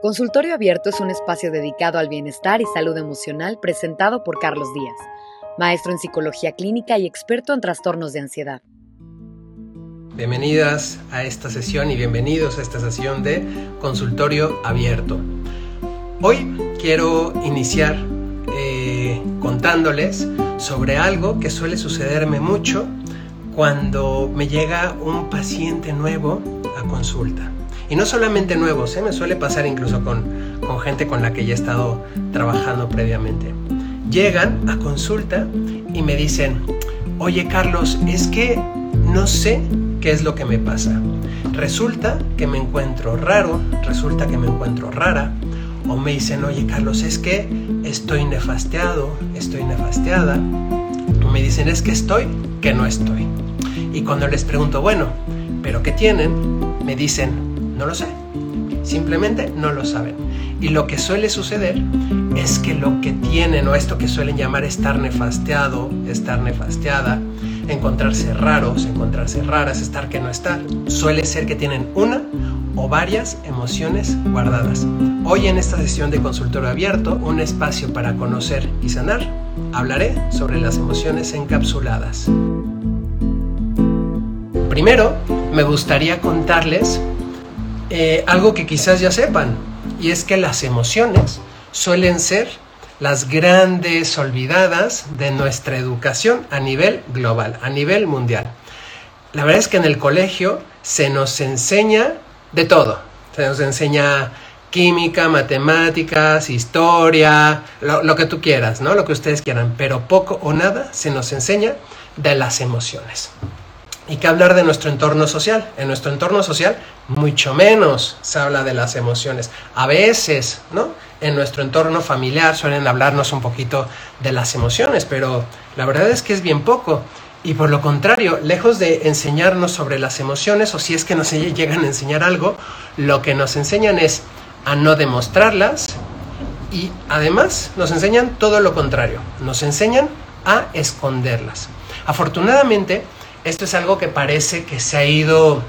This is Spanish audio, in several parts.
Consultorio Abierto es un espacio dedicado al bienestar y salud emocional presentado por Carlos Díaz, maestro en psicología clínica y experto en trastornos de ansiedad. Bienvenidas a esta sesión y bienvenidos a esta sesión de Consultorio Abierto. Hoy quiero iniciar eh, contándoles sobre algo que suele sucederme mucho cuando me llega un paciente nuevo a consulta. Y no solamente nuevos, ¿eh? me suele pasar incluso con, con gente con la que ya he estado trabajando previamente. Llegan a consulta y me dicen, oye Carlos, es que no sé qué es lo que me pasa. Resulta que me encuentro raro, resulta que me encuentro rara, o me dicen, oye Carlos, es que estoy nefasteado, estoy nefasteada, o me dicen, es que estoy, que no estoy. Y cuando les pregunto, bueno, ¿pero qué tienen? Me dicen, no lo sé. Simplemente no lo saben. Y lo que suele suceder es que lo que tienen, o esto que suelen llamar estar nefasteado, estar nefasteada, encontrarse raros, encontrarse raras, estar que no estar, suele ser que tienen una o varias emociones guardadas. Hoy en esta sesión de consultorio abierto, un espacio para conocer y sanar, hablaré sobre las emociones encapsuladas. Primero, me gustaría contarles eh, algo que quizás ya sepan, y es que las emociones suelen ser las grandes olvidadas de nuestra educación a nivel global, a nivel mundial. La verdad es que en el colegio se nos enseña de todo. Se nos enseña química, matemáticas, historia, lo, lo, que tú quieras, ¿no? Lo que ustedes quieran, pero poco o nada se nos enseña de las emociones. Y qué hablar de nuestro entorno social. En nuestro entorno social, mucho menos se habla de las emociones. A veces, ¿no? En nuestro entorno familiar suelen hablarnos un poquito de las emociones, pero la verdad es que es bien poco. Y por lo contrario, lejos de enseñarnos sobre las emociones, o si es que nos llegan a enseñar algo, lo que nos enseñan es a no demostrarlas y además nos enseñan todo lo contrario, nos enseñan a esconderlas. Afortunadamente, esto es algo que parece que se ha ido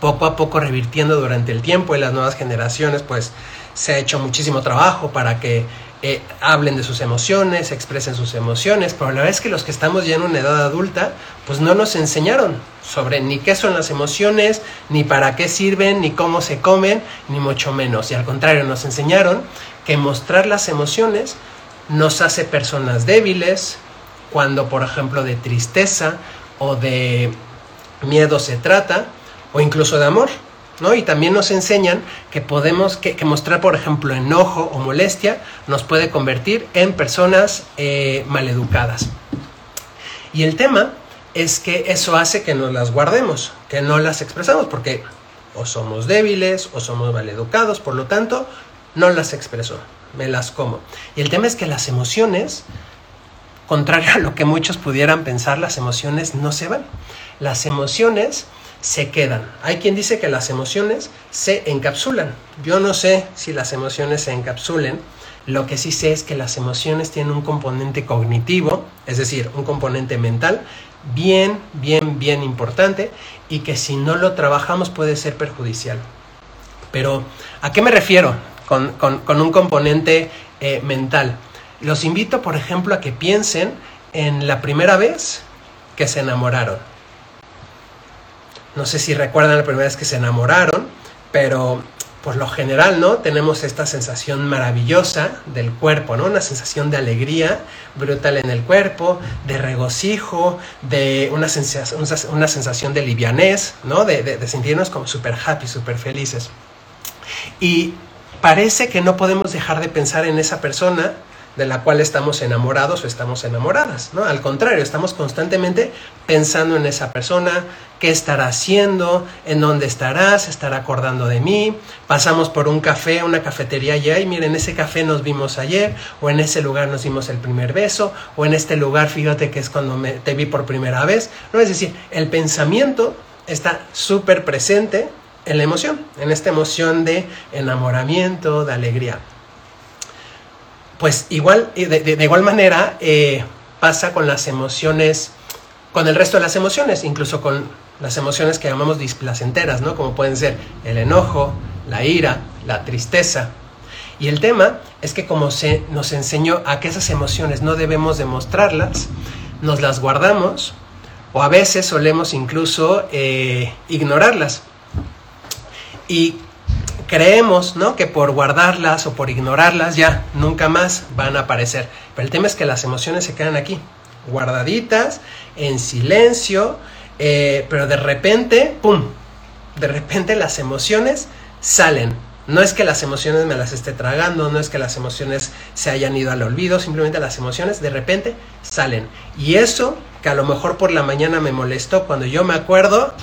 poco a poco revirtiendo durante el tiempo y las nuevas generaciones pues se ha hecho muchísimo trabajo para que eh, hablen de sus emociones, expresen sus emociones, pero la verdad es que los que estamos ya en una edad adulta, pues no nos enseñaron sobre ni qué son las emociones, ni para qué sirven, ni cómo se comen, ni mucho menos. Y al contrario, nos enseñaron que mostrar las emociones nos hace personas débiles, cuando por ejemplo de tristeza o de miedo se trata, o incluso de amor. ¿No? Y también nos enseñan que podemos, que, mostrar, por ejemplo, enojo o molestia nos puede convertir en personas eh, maleducadas. Y el tema es que eso hace que nos las guardemos, que no las expresamos, porque o somos débiles o somos maleducados, por lo tanto, no las expreso, me las como. Y el tema es que las emociones Contrario a lo que muchos pudieran pensar, las emociones no se van. Las emociones se quedan. Hay quien dice que las emociones se encapsulan. Yo no sé si las emociones se encapsulen. Lo que sí sé es que las emociones tienen un componente cognitivo, es decir, un componente mental bien, bien, bien importante y que si no lo trabajamos puede ser perjudicial. Pero, ¿a qué me refiero con, un componente eh, mental? Los invito, por ejemplo, a que piensen en la primera vez que se enamoraron. No sé si recuerdan la primera vez que se enamoraron, pero por lo general, ¿no? Tenemos esta sensación maravillosa del cuerpo, ¿no? Una sensación de alegría brutal en el cuerpo, de regocijo, de una sensación, una sensación de livianez, ¿no? De, sentirnos como súper happy, súper felices. Y parece que no podemos dejar de pensar en esa persona de la cual estamos enamorados o estamos enamoradas, ¿no? Al contrario, estamos constantemente pensando en esa persona, qué estará haciendo, en dónde estarás, estará acordando de mí, pasamos por un café, una cafetería y ahí, miren, en ese café nos vimos ayer, o en ese lugar nos dimos el primer beso, o en este lugar, fíjate que es cuando me, te vi por primera vez, ¿no? Es decir, el pensamiento está súper presente en la emoción, en esta emoción de enamoramiento, de alegría pues igual, de, igual manera eh, pasa con las emociones, con el resto de las emociones, incluso con las emociones que llamamos displacenteras, ¿no? Como pueden ser el enojo, la ira, la tristeza. Y el tema es que como se nos enseñó a que esas emociones no debemos demostrarlas, nos las guardamos o a veces solemos incluso eh, ignorarlas. Y creemos ¿no? que por guardarlas o por ignorarlas ya nunca más van a aparecer. Pero el tema es que las emociones se quedan aquí, guardaditas, en silencio, eh, pero de repente, ¡pum! De repente las emociones salen. No es que las emociones me las esté tragando, no es que las emociones se hayan ido al olvido, simplemente las emociones de repente salen. Y eso, que a lo mejor por la mañana me molestó, cuando yo me acuerdo,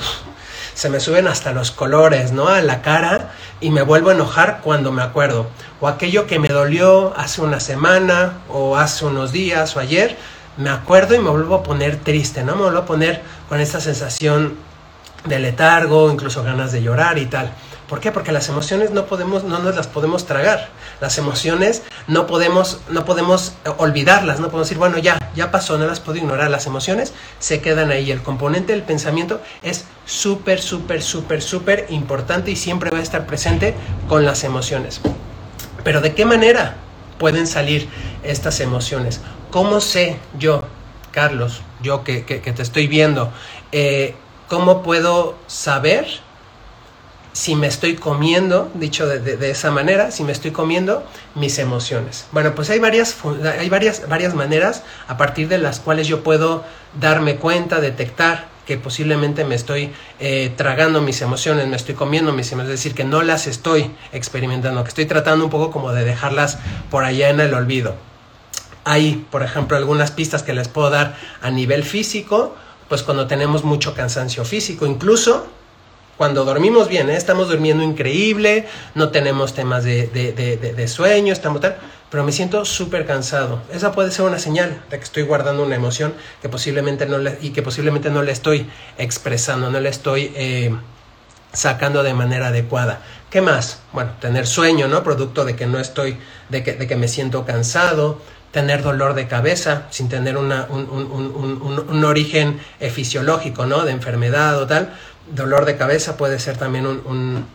se me suben hasta los colores, ¿no? A la cara y me vuelvo a enojar cuando me acuerdo. O aquello que me dolió hace una semana o hace unos días o ayer, me acuerdo y me vuelvo a poner triste, ¿no? Me vuelvo a poner con esta sensación de letargo, incluso ganas de llorar y tal. ¿Por qué? Porque las emociones no podemos, no nos las podemos tragar. Las emociones no podemos, no podemos olvidarlas, no podemos decir, bueno, ya, ya pasó, no las puedo ignorar. Las emociones se quedan ahí. El componente del pensamiento es súper, súper, súper, súper importante y siempre va a estar presente con las emociones. Pero ¿de qué manera pueden salir estas emociones? ¿Cómo sé yo, Carlos, yo que, te estoy viendo, eh, cómo puedo saber? Si me estoy comiendo, dicho de, esa manera, si me estoy comiendo mis emociones. Bueno, pues hay varias, hay varias, varias maneras a partir de las cuales yo puedo darme cuenta, detectar que posiblemente me estoy eh, tragando mis emociones, me estoy comiendo mis emociones, es decir, que no las estoy experimentando, que estoy tratando un poco como de dejarlas por allá en el olvido. Hay, por ejemplo, algunas pistas que les puedo dar a nivel físico, pues cuando tenemos mucho cansancio físico, incluso cuando dormimos bien, ¿eh? estamos durmiendo increíble, no tenemos temas de, de, sueño, estamos tal, pero me siento súper cansado. Esa puede ser una señal de que estoy guardando una emoción que posiblemente no le, y que posiblemente no le estoy expresando, no le estoy eh, sacando de manera adecuada. ¿Qué más? Bueno, tener sueño, ¿no? Producto de que no estoy, de que, de que me siento cansado, tener dolor de cabeza sin tener una, un, un, un, un, origen fisiológico, ¿no? De enfermedad o tal dolor de cabeza puede ser también un,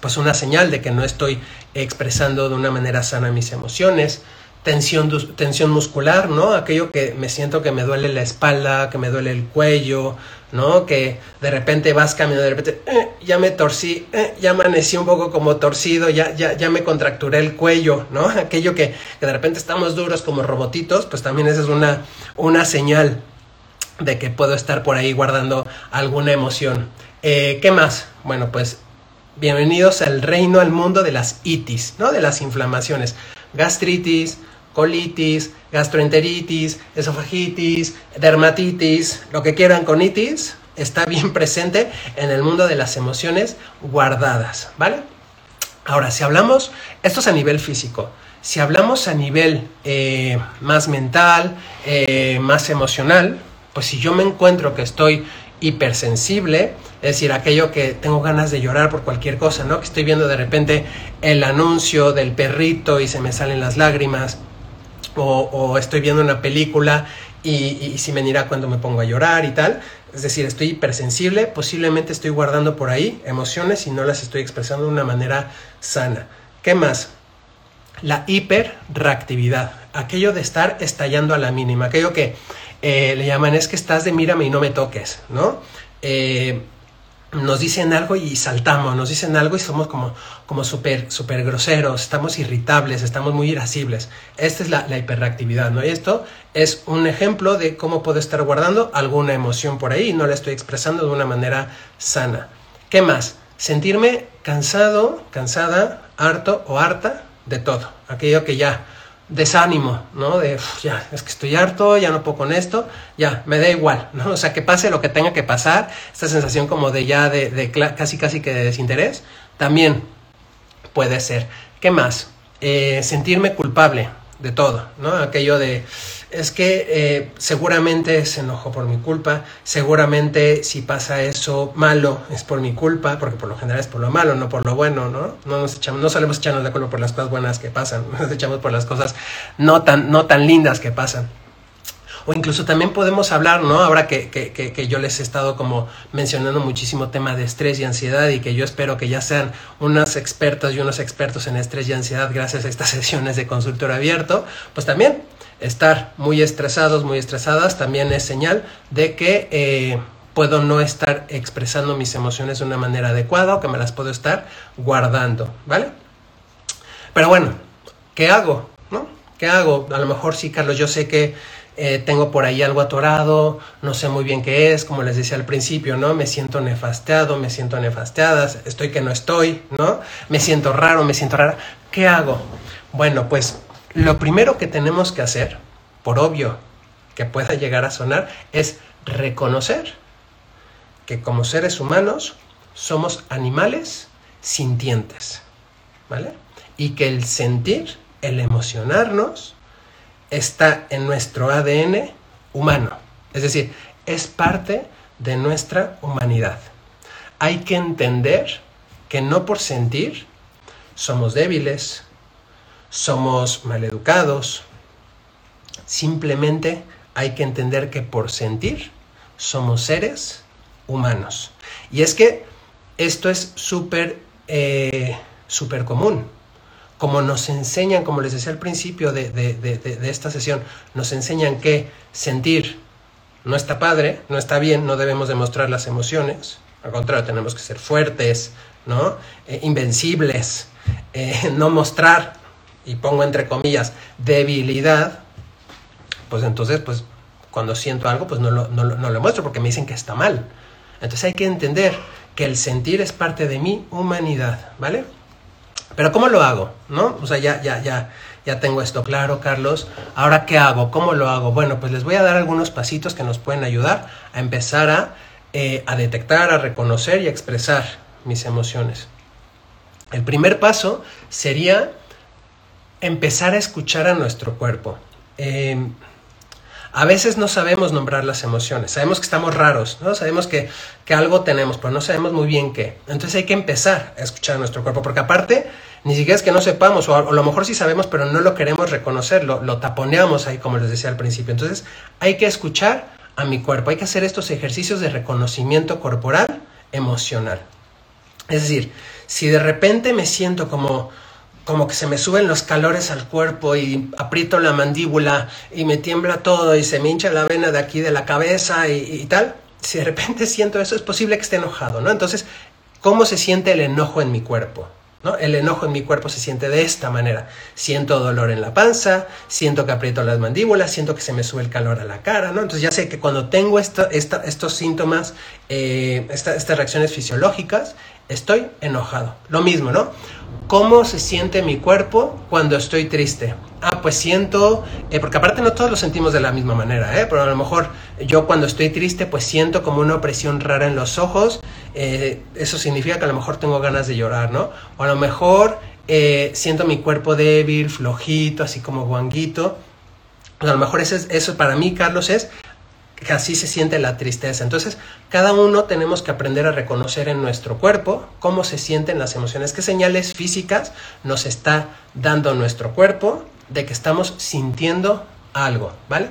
pues una señal de que no estoy expresando de una manera sana mis emociones. Tensión, tensión muscular, ¿no? Aquello que me siento que me duele la espalda, que me duele el cuello, ¿no? Que de repente vas caminando, de repente, eh, ya me torcí, eh, ya amanecí un poco como torcido, ya, ya, ya me contracturé el cuello, ¿no? Aquello que, que de repente estamos duros como robotitos, pues también esa es una, una señal de que puedo estar por ahí guardando alguna emoción. Eh, ¿Qué más? Bueno, pues bienvenidos al reino, al mundo de las itis, ¿no? De las inflamaciones. Gastritis, colitis, gastroenteritis, esofagitis, dermatitis, lo que quieran con itis, está bien presente en el mundo de las emociones guardadas, ¿vale? Ahora, si hablamos, esto es a nivel físico, si hablamos a nivel eh, más mental, eh, más emocional, pues si yo me encuentro que estoy hipersensible, es decir, aquello que tengo ganas de llorar por cualquier cosa, ¿no? Que estoy viendo de repente el anuncio del perrito y se me salen las lágrimas, o, estoy viendo una película y, si me irá cuando me pongo a llorar y tal. Es decir, estoy hipersensible, posiblemente estoy guardando por ahí emociones y no las estoy expresando de una manera sana. ¿Qué más? La hiperreactividad, aquello de estar estallando a la mínima, aquello que eh, le llaman es que estás de mírame y no me toques, ¿no? Eh, nos dicen algo y saltamos, nos dicen algo y somos como, como súper super groseros, estamos irritables, estamos muy irascibles. Esta es la, la, hiperreactividad, ¿no? Y esto es un ejemplo de cómo puedo estar guardando alguna emoción por ahí y no la estoy expresando de una manera sana. ¿Qué más? Sentirme cansado, cansada, harto o harta de todo. Aquello que ya desánimo, ¿no? De ya, es que estoy harto, ya no puedo con esto, ya, me da igual, ¿no? O sea, que pase lo que tenga que pasar, esta sensación como de ya de, de casi casi que de desinterés, también puede ser. ¿Qué más? Eh, sentirme culpable de todo, ¿no? Aquello de es que eh, seguramente se enojó por mi culpa, seguramente si pasa eso malo es por mi culpa, porque por lo general es por lo malo, no por lo bueno, ¿no? No nos echamos, no solemos echarnos de acuerdo por las cosas buenas que pasan, nos echamos por las cosas no tan, no tan lindas que pasan. O incluso también podemos hablar, ¿no? Ahora que, que, que, yo les he estado como mencionando muchísimo tema de estrés y ansiedad y que yo espero que ya sean unas expertas y unos expertos en estrés y ansiedad gracias a estas sesiones de consultorio abierto, pues también estar muy estresados, muy estresadas, también es señal de que eh, puedo no estar expresando mis emociones de una manera adecuada o que me las puedo estar guardando, ¿vale? Pero bueno, ¿qué hago? ¿No? ¿Qué hago? A lo mejor sí, Carlos, yo sé que eh, tengo por ahí algo atorado, no sé muy bien qué es, como les decía al principio, ¿no? Me siento nefasteado, me siento nefasteada, estoy que no estoy, ¿no? Me siento raro, me siento rara. ¿Qué hago? Bueno, pues lo primero que tenemos que hacer, por obvio que pueda llegar a sonar, es reconocer que como seres humanos somos animales sintientes, ¿vale? Y que el sentir, el emocionarnos, está en nuestro ADN humano. Es decir, es parte de nuestra humanidad. Hay que entender que no por sentir somos débiles, somos maleducados. Simplemente hay que entender que por sentir somos seres humanos. Y es que esto es súper, eh, común. Como nos enseñan, como les decía al principio de, de, esta sesión, nos enseñan que sentir no está padre, no está bien, no debemos demostrar las emociones. Al contrario, tenemos que ser fuertes, ¿no? Eh, invencibles, eh, no mostrar, y pongo entre comillas, debilidad, pues entonces, pues cuando siento algo, pues no lo, no, no lo muestro porque me dicen que está mal. Entonces hay que entender que el sentir es parte de mi humanidad, ¿vale? Pero ¿cómo lo hago? ¿No? O sea, ya, ya, ya, ya tengo esto claro, Carlos. Ahora, ¿qué hago? ¿Cómo lo hago? Bueno, pues les voy a dar algunos pasitos que nos pueden ayudar a empezar a, eh, a detectar, a reconocer y a expresar mis emociones. El primer paso sería empezar a escuchar a nuestro cuerpo. Eh, a veces no sabemos nombrar las emociones, sabemos que estamos raros, ¿no? Sabemos que, algo tenemos, pero no sabemos muy bien qué. Entonces hay que empezar a escuchar a nuestro cuerpo, porque aparte, ni siquiera es que no sepamos, o a, lo mejor sí sabemos, pero no lo queremos reconocer, lo, lo taponeamos ahí, como les decía al principio. Entonces hay que escuchar a mi cuerpo, hay que hacer estos ejercicios de reconocimiento corporal emocional. Es decir, si de repente me siento como como que se me suben los calores al cuerpo y aprieto la mandíbula y me tiembla todo y se me hincha la vena de aquí de la cabeza y, tal, si de repente siento eso, es posible que esté enojado, ¿no? Entonces, ¿cómo se siente el enojo en mi cuerpo? ¿No? El enojo en mi cuerpo se siente de esta manera. Siento dolor en la panza, siento que aprieto las mandíbulas, siento que se me sube el calor a la cara, ¿no? Entonces ya sé que cuando tengo esta, estos síntomas, eh, estas reacciones fisiológicas, estoy enojado. Lo mismo, ¿no? ¿Cómo se siente mi cuerpo cuando estoy triste? Ah, pues siento, eh, porque aparte no todos lo sentimos de la misma manera, ¿eh? pero a lo mejor yo cuando estoy triste pues siento como una opresión rara en los ojos, eh, eso significa que a lo mejor tengo ganas de llorar, ¿no? O a lo mejor eh, siento mi cuerpo débil, flojito, así como guanguito. a lo mejor eso, eso para mí, Carlos, es que así se siente la tristeza. Entonces, cada uno tenemos que aprender a reconocer en nuestro cuerpo cómo se sienten las emociones, qué señales físicas nos está dando nuestro cuerpo de que estamos sintiendo algo, ¿vale?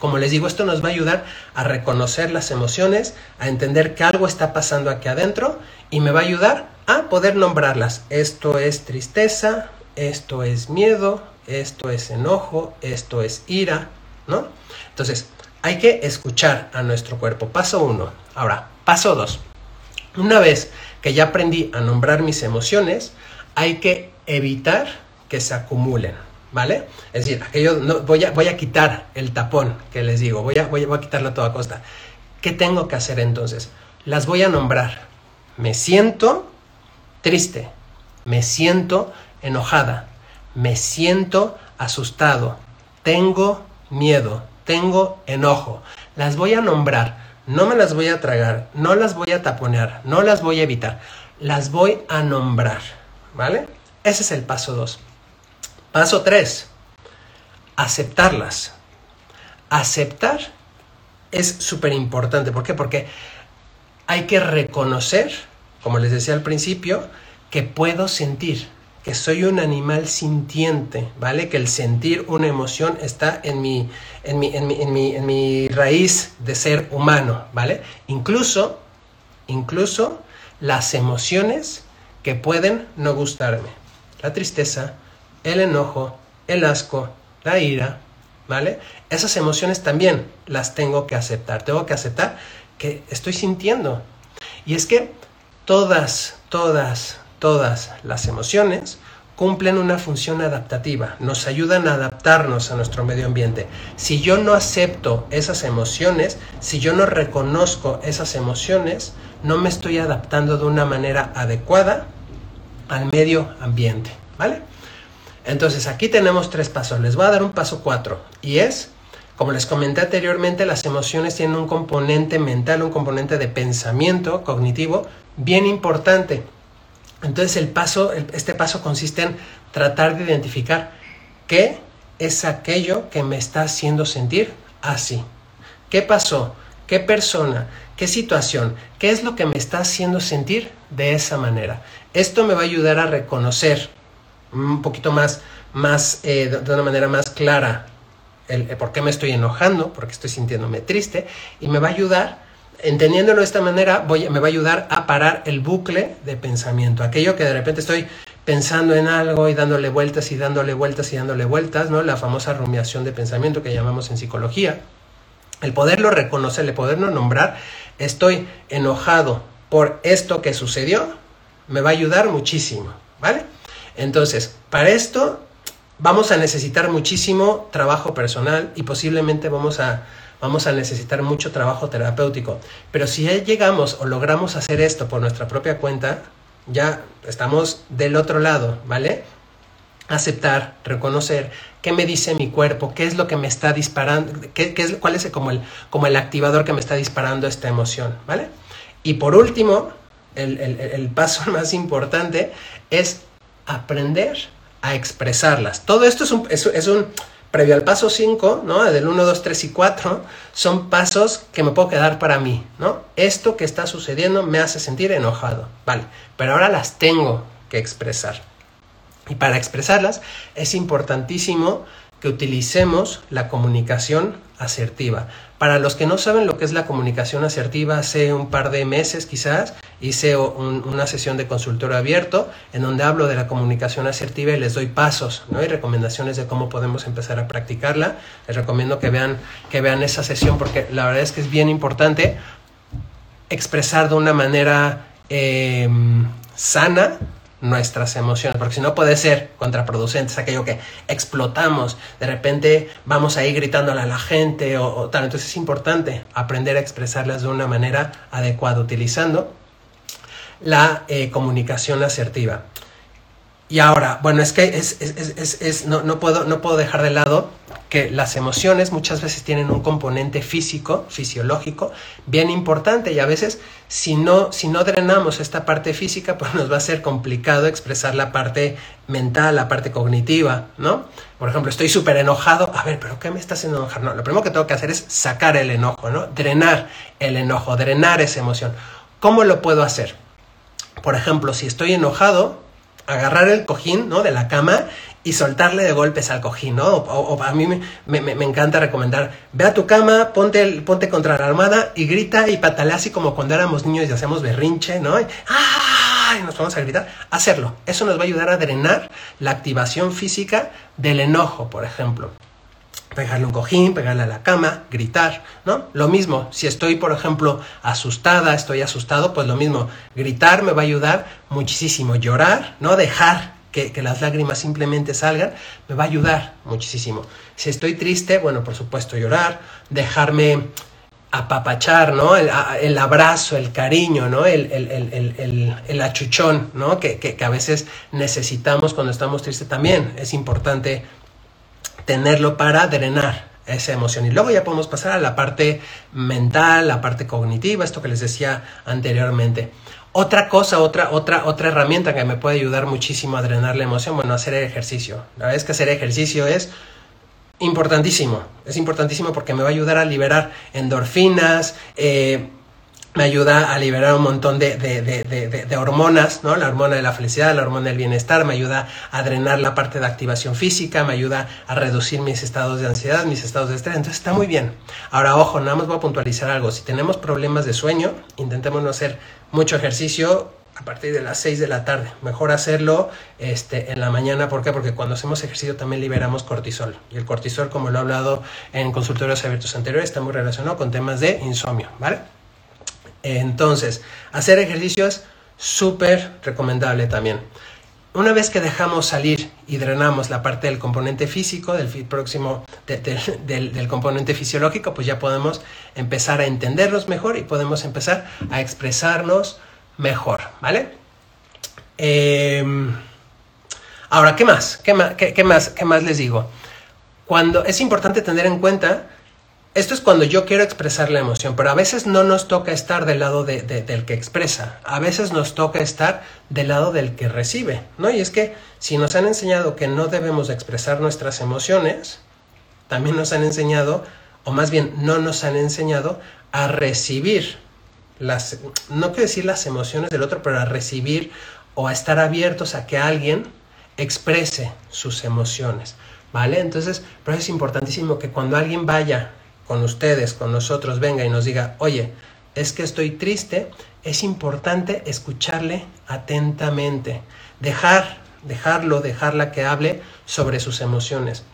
Como les digo, esto nos va a ayudar a reconocer las emociones, a entender que algo está pasando aquí adentro y me va a ayudar a poder nombrarlas. Esto es tristeza, esto es miedo, esto es enojo, esto es ira, ¿no? Entonces, hay que escuchar a nuestro cuerpo. Paso uno. Ahora, paso dos. Una vez que ya aprendí a nombrar mis emociones, hay que evitar que se acumulen. ¿Vale? Es decir, aquello, no, voy, a, voy a quitar el tapón que les digo, voy, a, voy a quitarlo a toda costa. ¿Qué tengo que hacer entonces? Las voy a nombrar. Me siento triste, me siento enojada, me siento asustado, tengo miedo, tengo enojo. Las voy a nombrar, no me las voy a tragar, no las voy a taponear, no las voy a evitar, las voy a nombrar, ¿vale? Ese es el paso 2. Paso 3, aceptarlas. Aceptar es súper importante. ¿Por qué? Porque hay que reconocer, como les decía al principio, que puedo sentir, que soy un animal sintiente, ¿vale? Que el sentir una emoción está en mi, en mi, en mi, en mi, en mi raíz de ser humano, ¿vale? Incluso, incluso las emociones que pueden no gustarme. La tristeza, el enojo, el asco, la ira, ¿vale? Esas emociones también las tengo que aceptar. Tengo que aceptar que estoy sintiendo. Y es que todas, todas, todas las emociones cumplen una función adaptativa, nos ayudan a adaptarnos a nuestro medio ambiente. Si yo no acepto esas emociones, si yo no reconozco esas emociones, no me estoy adaptando de una manera adecuada al medio ambiente, ¿vale? Entonces aquí tenemos tres pasos, les voy a dar un paso cuatro y es, como les comenté anteriormente, las emociones tienen un componente mental, un componente de pensamiento cognitivo bien importante. Entonces el paso, este paso consiste en tratar de identificar qué es aquello que me está haciendo sentir así. ¿Qué pasó? ¿Qué persona? ¿Qué situación? ¿Qué es lo que me está haciendo sentir de esa manera? Esto me va a ayudar a reconocer un poquito más, más eh, de una manera más clara el, por qué me estoy enojando, por qué estoy sintiéndome triste, y me va a ayudar entendiéndolo de esta manera, me va a ayudar a parar el bucle de pensamiento. Aquello que de repente estoy pensando en algo y dándole vueltas y dándole vueltas y dándole vueltas, ¿no? La famosa rumiación de pensamiento que llamamos en psicología. El poderlo reconocer, el poderlo nombrar, estoy enojado por esto que sucedió, me va a ayudar muchísimo, ¿vale? Entonces, para esto vamos a necesitar muchísimo trabajo personal y posiblemente vamos a vamos a necesitar mucho trabajo terapéutico. Pero si ya llegamos o logramos hacer esto por nuestra propia cuenta, ya estamos del otro lado, ¿vale? Aceptar, reconocer qué me dice mi cuerpo, qué es lo que me está disparando, qué, es, cuál es como el, como el activador que me está disparando esta emoción, ¿vale? Y por último, el, paso más importante es aprender a expresarlas. Todo esto es un, es un previo al paso 5, ¿no? Del 1, 2, 3 y 4, son pasos que me puedo quedar para mí, ¿no? Esto que está sucediendo me hace sentir enojado, ¿vale? Pero ahora las tengo que expresar. Y para expresarlas es importantísimo que utilicemos la comunicación asertiva. Para los que no saben lo que es la comunicación asertiva, hace un par de meses quizás hice una sesión de consultorio abierto en donde hablo de la comunicación asertiva y les doy pasos ¿no? y recomendaciones de cómo podemos empezar a practicarla. Les recomiendo que vean, que vean esa sesión porque la verdad es que es bien importante expresar de una manera eh, sana nuestras emociones, porque si no puede ser contraproducente, es aquello que explotamos, de repente vamos ahí gritándole a la gente o, tal, entonces es importante aprender a expresarlas de una manera adecuada, utilizando la eh, comunicación asertiva. Y ahora, bueno, es que es, es, es, no, no, puedo, no puedo dejar de lado que las emociones muchas veces tienen un componente físico, fisiológico, bien importante y a veces si no, si no drenamos esta parte física, pues nos va a ser complicado expresar la parte mental, la parte cognitiva, ¿no? Por ejemplo, estoy súper enojado, a ver, pero ¿qué me está haciendo enojar? No, lo primero que tengo que hacer es sacar el enojo, ¿no? Drenar el enojo, drenar esa emoción. ¿Cómo lo puedo hacer? Por ejemplo, si estoy enojado, agarrar el cojín, ¿no? De la cama y soltarle de golpes al cojín, ¿no? O, a mí me, me, encanta recomendar, ve a tu cama, ponte, ponte contra la armada y grita y patalea así como cuando éramos niños y hacemos berrinche, ¿no? Y, ¡ah! y nos vamos a gritar. Hacerlo. Eso nos va a ayudar a drenar la activación física del enojo, por ejemplo. Pegarle un cojín, pegarle a la cama, gritar, ¿no? Lo mismo, si estoy, por ejemplo, asustada, estoy asustado, pues lo mismo, gritar me va a ayudar muchísimo. Llorar, ¿no? Dejar que, las lágrimas simplemente salgan, me va a ayudar muchísimo. Si estoy triste, bueno, por supuesto llorar, dejarme apapachar, ¿no? El, abrazo, el cariño, ¿no? El, el achuchón, ¿no? Que, que, a veces necesitamos cuando estamos tristes también. Es importante tenerlo para drenar esa emoción. Y luego ya podemos pasar a la parte mental, la parte cognitiva, esto que les decía anteriormente. Otra cosa, otra, otra, otra herramienta que me puede ayudar muchísimo a drenar la emoción, bueno, hacer ejercicio. La verdad es que hacer ejercicio es importantísimo. Es importantísimo porque me va a ayudar a liberar endorfinas, eh, me ayuda a liberar un montón de, de, de, de, hormonas, ¿no? La hormona de la felicidad, la hormona del bienestar, me ayuda a drenar la parte de activación física, me ayuda a reducir mis estados de ansiedad, mis estados de estrés. Entonces está muy bien. Ahora, ojo, nada más voy a puntualizar algo. Si tenemos problemas de sueño, intentemos no hacer mucho ejercicio a partir de las 6 de la tarde. Mejor hacerlo este, en la mañana. ¿Por qué? Porque cuando hacemos ejercicio también liberamos cortisol. Y el cortisol, como lo he hablado en consultorios abiertos anteriores, está muy relacionado con temas de insomnio, ¿vale? Entonces, hacer ejercicio es súper recomendable también. Una vez que dejamos salir y drenamos la parte del componente físico, del próximo, del, del, componente fisiológico, pues ya podemos empezar a entendernos mejor y podemos empezar a expresarnos mejor, ¿vale? Em, ahora, ¿qué más? ¿Qué más, qué, más? ¿Qué más les digo? Cuando es importante tener en cuenta esto es cuando yo quiero expresar la emoción, pero a veces no nos toca estar del lado de, del que expresa, a veces nos toca estar del lado del que recibe, ¿no? Y es que si nos han enseñado que no debemos expresar nuestras emociones, también nos han enseñado, o más bien no nos han enseñado a recibir las, no quiero decir las emociones del otro, pero a recibir o a estar abiertos a que alguien exprese sus emociones, ¿vale? Entonces, pero es importantísimo que cuando alguien vaya con ustedes, con nosotros, venga y nos diga, oye, es que estoy triste, es importante escucharle atentamente, dejar, dejarlo, dejarla que hable sobre sus emociones.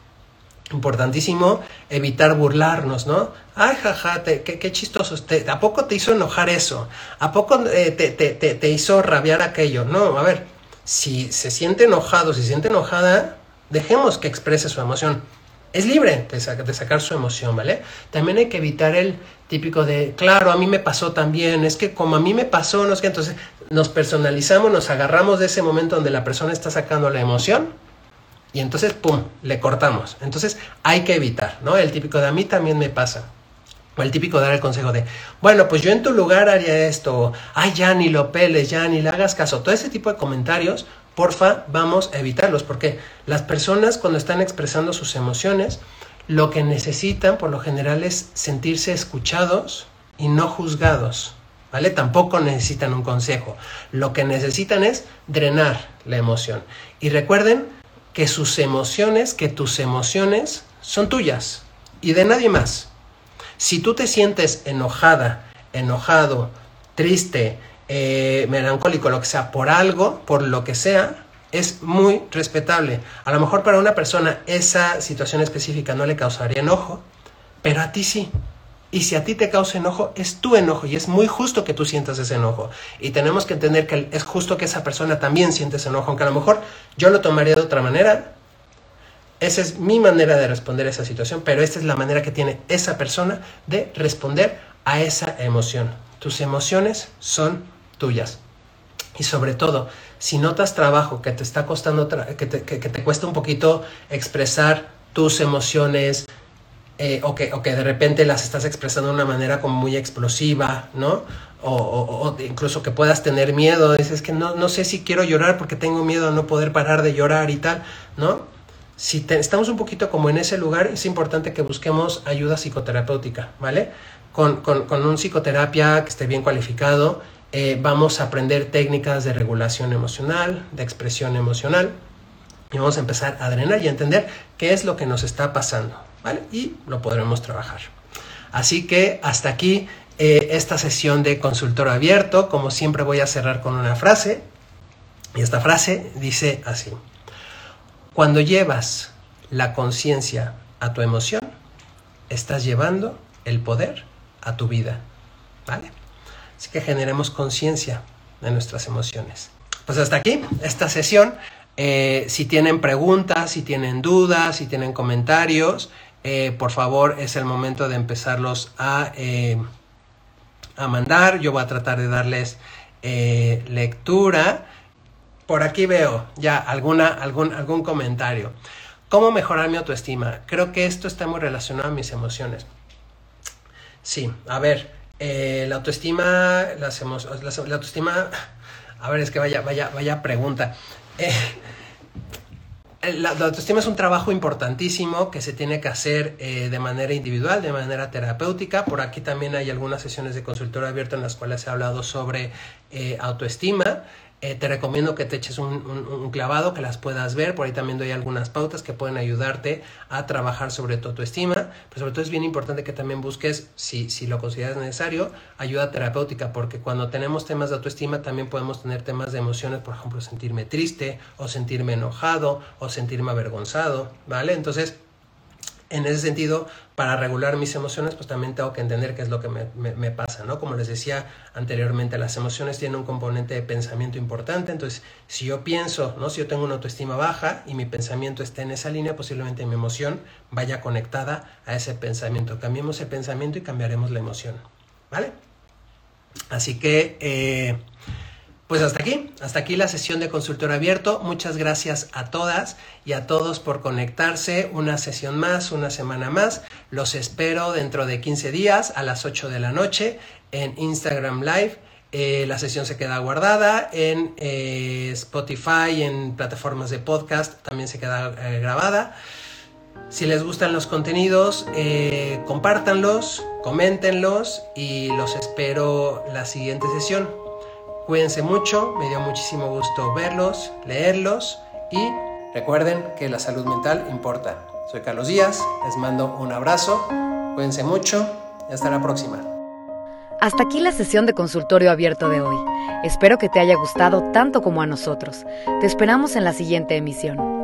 Importantísimo evitar burlarnos, ¿no? Ay, jaja, qué, qué, chistoso. ¿A poco te hizo enojar eso? ¿A poco eh, te, te, te hizo rabiar aquello? No, a ver, si se siente enojado, si siente enojada, dejemos que exprese su emoción es libre de, sacar su emoción, ¿vale? También hay que evitar el típico de, claro, a mí me pasó también, es que como a mí me pasó, no es que entonces nos personalizamos, nos agarramos de ese momento donde la persona está sacando la emoción y entonces, ¡pum!, le cortamos. Entonces hay que evitar, ¿no? El típico de a mí también me pasa. O el típico dar el consejo de, bueno, pues yo en tu lugar haría esto, ay, ya ni lo peles, ya ni le hagas caso. Todo ese tipo de comentarios porfa, vamos a evitarlos, porque las personas cuando están expresando sus emociones, lo que necesitan por lo general es sentirse escuchados y no juzgados, ¿vale? Tampoco necesitan un consejo. Lo que necesitan es drenar la emoción. Y recuerden que sus emociones, que tus emociones son tuyas y de nadie más. Si tú te sientes enojada, enojado, triste, eh, melancólico, lo que sea, por algo, por lo que sea, es muy respetable. A lo mejor para una persona esa situación específica no le causaría enojo, pero a ti sí. Y si a ti te causa enojo, es tu enojo y es muy justo que tú sientas ese enojo. Y tenemos que entender que es justo que esa persona también siente ese enojo, aunque a lo mejor yo lo tomaría de otra manera. Esa es mi manera de responder a esa situación, pero esta es la manera que tiene esa persona de responder a esa emoción. Tus emociones son tuyas. Y sobre todo, si notas trabajo que te está costando, que, te, que, te, cuesta un poquito expresar tus emociones, eh, o, que, o, que, de repente las estás expresando de una manera como muy explosiva, ¿no? O, o, incluso que puedas tener miedo, es que no, no sé si quiero llorar porque tengo miedo a no poder parar de llorar y tal, ¿no? Si estamos un poquito como en ese lugar, es importante que busquemos ayuda psicoterapéutica, ¿vale? Con, con un psicoterapia que esté bien cualificado, eh, vamos a aprender técnicas de regulación emocional, de expresión emocional, y vamos a empezar a drenar y a entender qué es lo que nos está pasando, ¿vale? Y lo podremos trabajar. Así que hasta aquí eh, esta sesión de consultor abierto. Como siempre voy a cerrar con una frase. Y esta frase dice así. Cuando llevas la conciencia a tu emoción, estás llevando el poder a tu vida. Que generemos conciencia de nuestras emociones. Pues hasta aquí esta sesión. Eh, si tienen preguntas, si tienen dudas, si tienen comentarios, eh, por favor es el momento de empezarlos a, eh, a mandar. Yo voy a tratar de darles lectura. Por aquí veo ya alguna, algún, algún comentario. ¿Cómo mejorar mi autoestima? Creo que esto está muy relacionado a mis emociones. Sí, a ver, eh, la autoestima, las la, autoestima, a ver, es que vaya, vaya, vaya pregunta. Eh, la, autoestima es un trabajo importantísimo que se tiene que hacer eh, de manera individual, de manera terapéutica. Por aquí también hay algunas sesiones de consultorio abierto en las cuales se ha hablado sobre eh, autoestima. Eh, te recomiendo que te eches un, clavado, que las puedas ver. Por ahí también doy algunas pautas que pueden ayudarte a trabajar sobre tu autoestima. Pero sobre todo es bien importante que también busques, si, si lo consideras necesario, ayuda terapéutica, porque cuando tenemos temas de autoestima también podemos tener temas de emociones, por ejemplo, sentirme triste o sentirme enojado o sentirme avergonzado, ¿vale? Entonces, en ese sentido, para regular mis emociones, pues también tengo que entender qué es lo que me, pasa, ¿no? Como les decía anteriormente, las emociones tienen un componente de pensamiento importante, entonces si yo pienso, ¿no? Si yo tengo una autoestima baja y mi pensamiento está en esa línea, posiblemente mi emoción vaya conectada a ese pensamiento. Cambiemos el pensamiento y cambiaremos la emoción, ¿vale? Así que... Eh, pues hasta aquí, hasta aquí la sesión de consultor abierto. Muchas gracias a todas y a todos por conectarse. Una sesión más, una semana más. Los espero dentro de 15 días a las 8 de la noche en Instagram Live. Eh, la sesión se queda guardada en eh, Spotify, en plataformas de podcast, también se queda eh, grabada. Si les gustan los contenidos, compártanlos, coméntenlos y los espero la siguiente sesión. Cuídense mucho, me dio muchísimo gusto verlos, leerlos y recuerden que la salud mental importa. Soy Carlos Díaz, les mando un abrazo, cuídense mucho y hasta la próxima. Hasta aquí la sesión de consultorio abierto de hoy. Espero que te haya gustado tanto como a nosotros. Te esperamos en la siguiente emisión.